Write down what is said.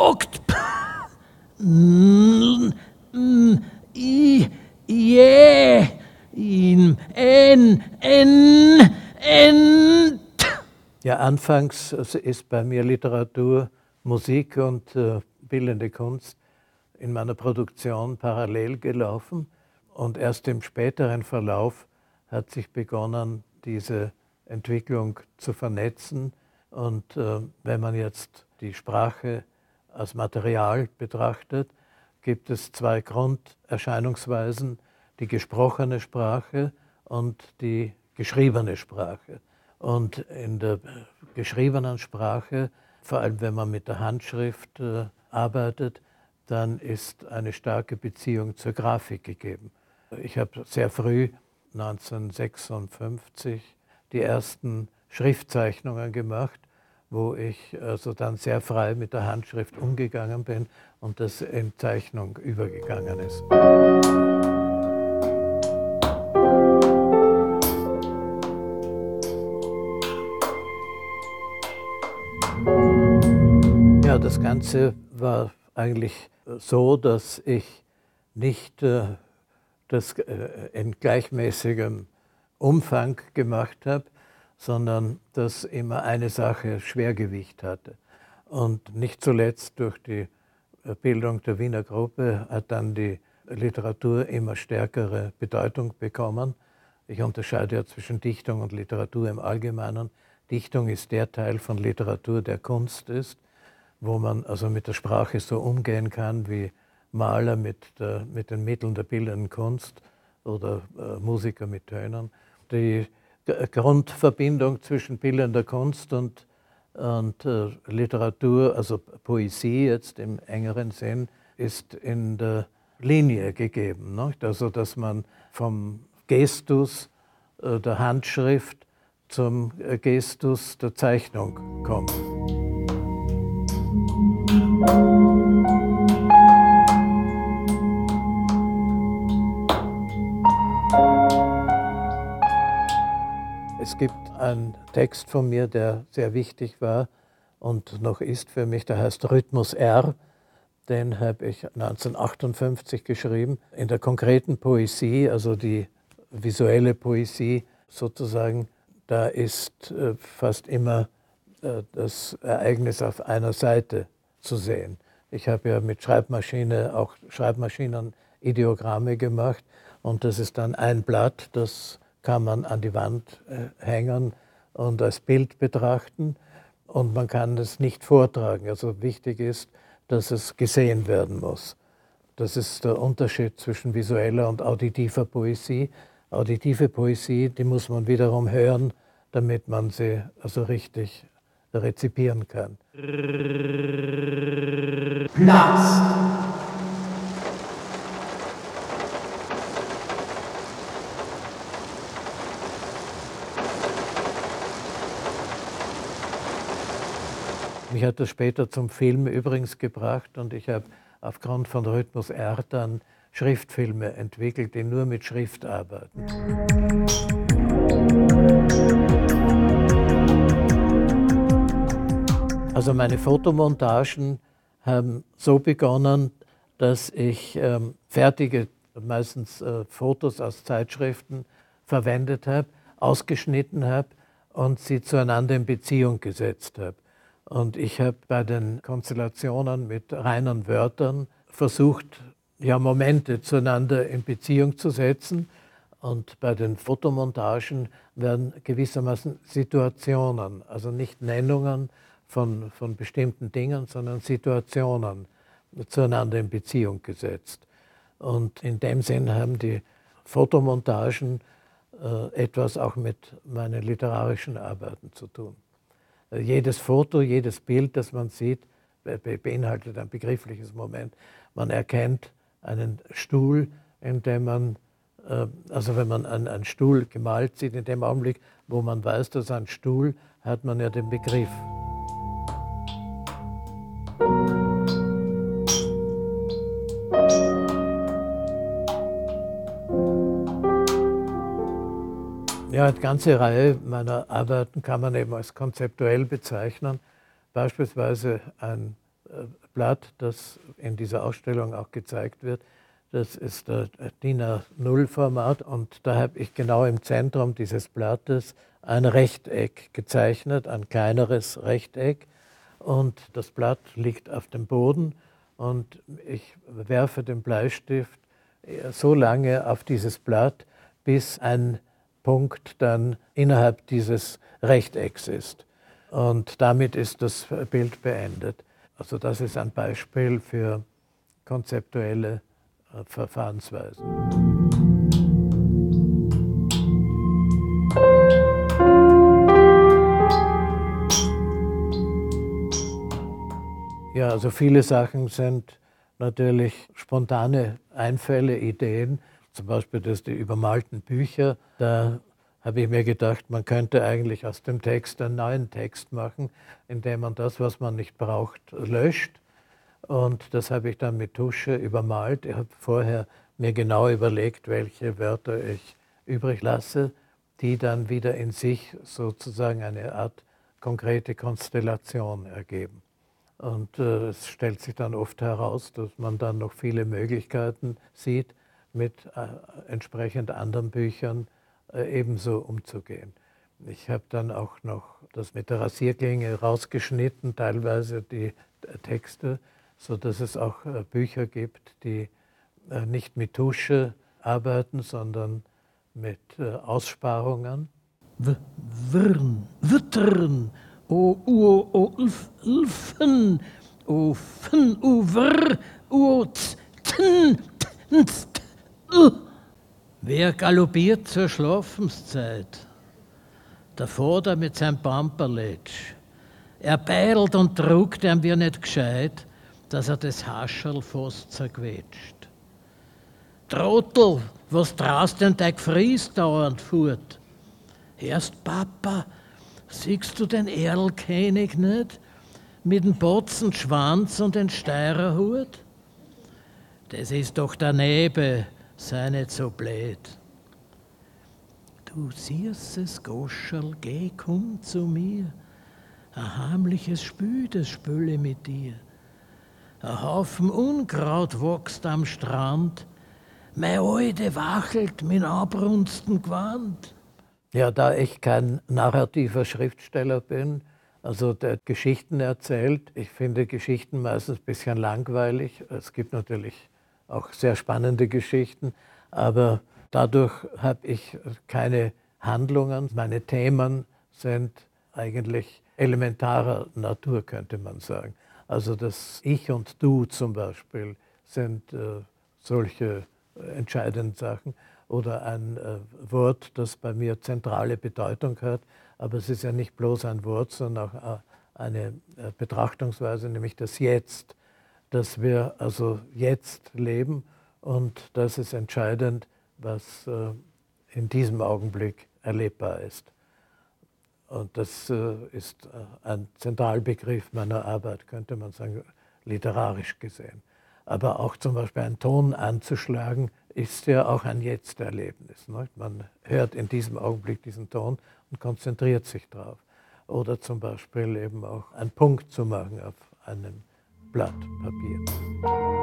Okt. I, Je, In, N, N, N. Ja, anfangs ist bei mir Literatur, Musik und äh, bildende Kunst in meiner Produktion parallel gelaufen und erst im späteren Verlauf hat sich begonnen, diese Entwicklung zu vernetzen. Und äh, wenn man jetzt die Sprache als Material betrachtet, gibt es zwei Grunderscheinungsweisen, die gesprochene Sprache und die geschriebene Sprache. Und in der geschriebenen Sprache, vor allem wenn man mit der Handschrift äh, arbeitet, dann ist eine starke Beziehung zur Grafik gegeben. Ich habe sehr früh, 1956, die ersten Schriftzeichnungen gemacht, wo ich also dann sehr frei mit der Handschrift umgegangen bin und das in Zeichnung übergegangen ist. Ja, das Ganze war eigentlich so, dass ich nicht äh, das äh, in gleichmäßigem Umfang gemacht habe, sondern dass immer eine Sache Schwergewicht hatte. Und nicht zuletzt durch die Bildung der Wiener Gruppe hat dann die Literatur immer stärkere Bedeutung bekommen. Ich unterscheide ja zwischen Dichtung und Literatur im Allgemeinen. Dichtung ist der Teil von Literatur, der Kunst ist wo man also mit der Sprache so umgehen kann wie Maler mit, der, mit den Mitteln der bildenden Kunst oder äh, Musiker mit Tönen. Die Grundverbindung zwischen bildender Kunst und, und äh, Literatur, also Poesie jetzt im engeren Sinn, ist in der Linie gegeben. Nicht? Also dass man vom Gestus äh, der Handschrift zum äh, Gestus der Zeichnung kommt. Gibt einen Text von mir, der sehr wichtig war und noch ist für mich, der heißt Rhythmus R. Den habe ich 1958 geschrieben. In der konkreten Poesie, also die visuelle Poesie sozusagen, da ist äh, fast immer äh, das Ereignis auf einer Seite zu sehen. Ich habe ja mit Schreibmaschine auch Schreibmaschinen Ideogramme gemacht und das ist dann ein Blatt, das kann man an die Wand äh, hängen und als Bild betrachten und man kann es nicht vortragen. Also wichtig ist, dass es gesehen werden muss. Das ist der Unterschied zwischen visueller und auditiver Poesie. Auditive Poesie, die muss man wiederum hören, damit man sie also richtig rezipieren kann. Platz. Mich hat das später zum Film übrigens gebracht und ich habe aufgrund von Rhythmus R dann Schriftfilme entwickelt, die nur mit Schrift arbeiten. Also meine Fotomontagen haben so begonnen, dass ich ähm, fertige, meistens äh, Fotos aus Zeitschriften verwendet habe, ausgeschnitten habe und sie zueinander in Beziehung gesetzt habe. Und ich habe bei den Konstellationen mit reinen Wörtern versucht, ja, Momente zueinander in Beziehung zu setzen. Und bei den Fotomontagen werden gewissermaßen Situationen, also nicht Nennungen, von, von bestimmten Dingen, sondern Situationen zueinander in Beziehung gesetzt. Und in dem Sinn haben die Fotomontagen äh, etwas auch mit meinen literarischen Arbeiten zu tun. Jedes Foto, jedes Bild, das man sieht, be beinhaltet ein begriffliches Moment. Man erkennt einen Stuhl, in dem man, äh, also wenn man einen Stuhl gemalt sieht, in dem Augenblick, wo man weiß, dass ein Stuhl, hat man ja den Begriff. Ja, eine ganze Reihe meiner Arbeiten kann man eben als konzeptuell bezeichnen. Beispielsweise ein äh, Blatt, das in dieser Ausstellung auch gezeigt wird, das ist der DIN A0-Format und da habe ich genau im Zentrum dieses Blattes ein Rechteck gezeichnet, ein kleineres Rechteck. Und das Blatt liegt auf dem Boden und ich werfe den Bleistift so lange auf dieses Blatt, bis ein Punkt dann innerhalb dieses Rechtecks ist. Und damit ist das Bild beendet. Also das ist ein Beispiel für konzeptuelle äh, Verfahrensweisen. Ja, also viele Sachen sind natürlich spontane Einfälle, Ideen. Zum Beispiel das die übermalten Bücher. Da habe ich mir gedacht, man könnte eigentlich aus dem Text einen neuen Text machen, indem man das, was man nicht braucht, löscht. Und das habe ich dann mit Tusche übermalt. Ich habe vorher mir genau überlegt, welche Wörter ich übrig lasse, die dann wieder in sich sozusagen eine Art konkrete Konstellation ergeben. Und äh, es stellt sich dann oft heraus, dass man dann noch viele Möglichkeiten sieht, mit äh, entsprechend anderen Büchern äh, ebenso umzugehen. Ich habe dann auch noch das mit der Rasierklinge rausgeschnitten, teilweise die äh, Texte, sodass es auch äh, Bücher gibt, die äh, nicht mit Tusche arbeiten, sondern mit Aussparungen. W Wirn, Wittern, o u o ulf, ulfen, o fen, o wr, o tn, tn, Wer galoppiert zur Schlafenszeit? Der Vater mit seinem Pamperletsch. Er beidelt und druckt ihm wie nicht gescheit, dass er das Hascherl fast zerquetscht. Trottel, was traust denn dein Gefries dauernd fort? Erst Papa, Siehst du den Erlkönig nicht? Mit dem Botzen Schwanz und den Steirerhut? Das ist doch der Nebe, sei nicht so blöd. Du süßes Goscherl, geh, komm zu mir. Ein heimliches Spül, das spüle mit dir. Ein Haufen Unkraut wächst am Strand. Mein Alte wachelt mit abrunsten Gewand. Ja, da ich kein narrativer Schriftsteller bin, also der Geschichten erzählt, ich finde Geschichten meistens ein bisschen langweilig. Es gibt natürlich auch sehr spannende Geschichten, aber dadurch habe ich keine Handlungen. Meine Themen sind eigentlich elementarer Natur, könnte man sagen. Also das Ich und Du zum Beispiel sind äh, solche entscheidenden Sachen oder ein äh, Wort, das bei mir zentrale Bedeutung hat. Aber es ist ja nicht bloß ein Wort, sondern auch äh, eine äh, Betrachtungsweise, nämlich das Jetzt, dass wir also jetzt leben und das ist entscheidend, was äh, in diesem Augenblick erlebbar ist. Und das äh, ist äh, ein Zentralbegriff meiner Arbeit, könnte man sagen, literarisch gesehen. Aber auch zum Beispiel einen Ton anzuschlagen, ist ja auch ein Jetzt-Erlebnis. Man hört in diesem Augenblick diesen Ton und konzentriert sich darauf. Oder zum Beispiel eben auch einen Punkt zu machen auf einem Blatt Papier.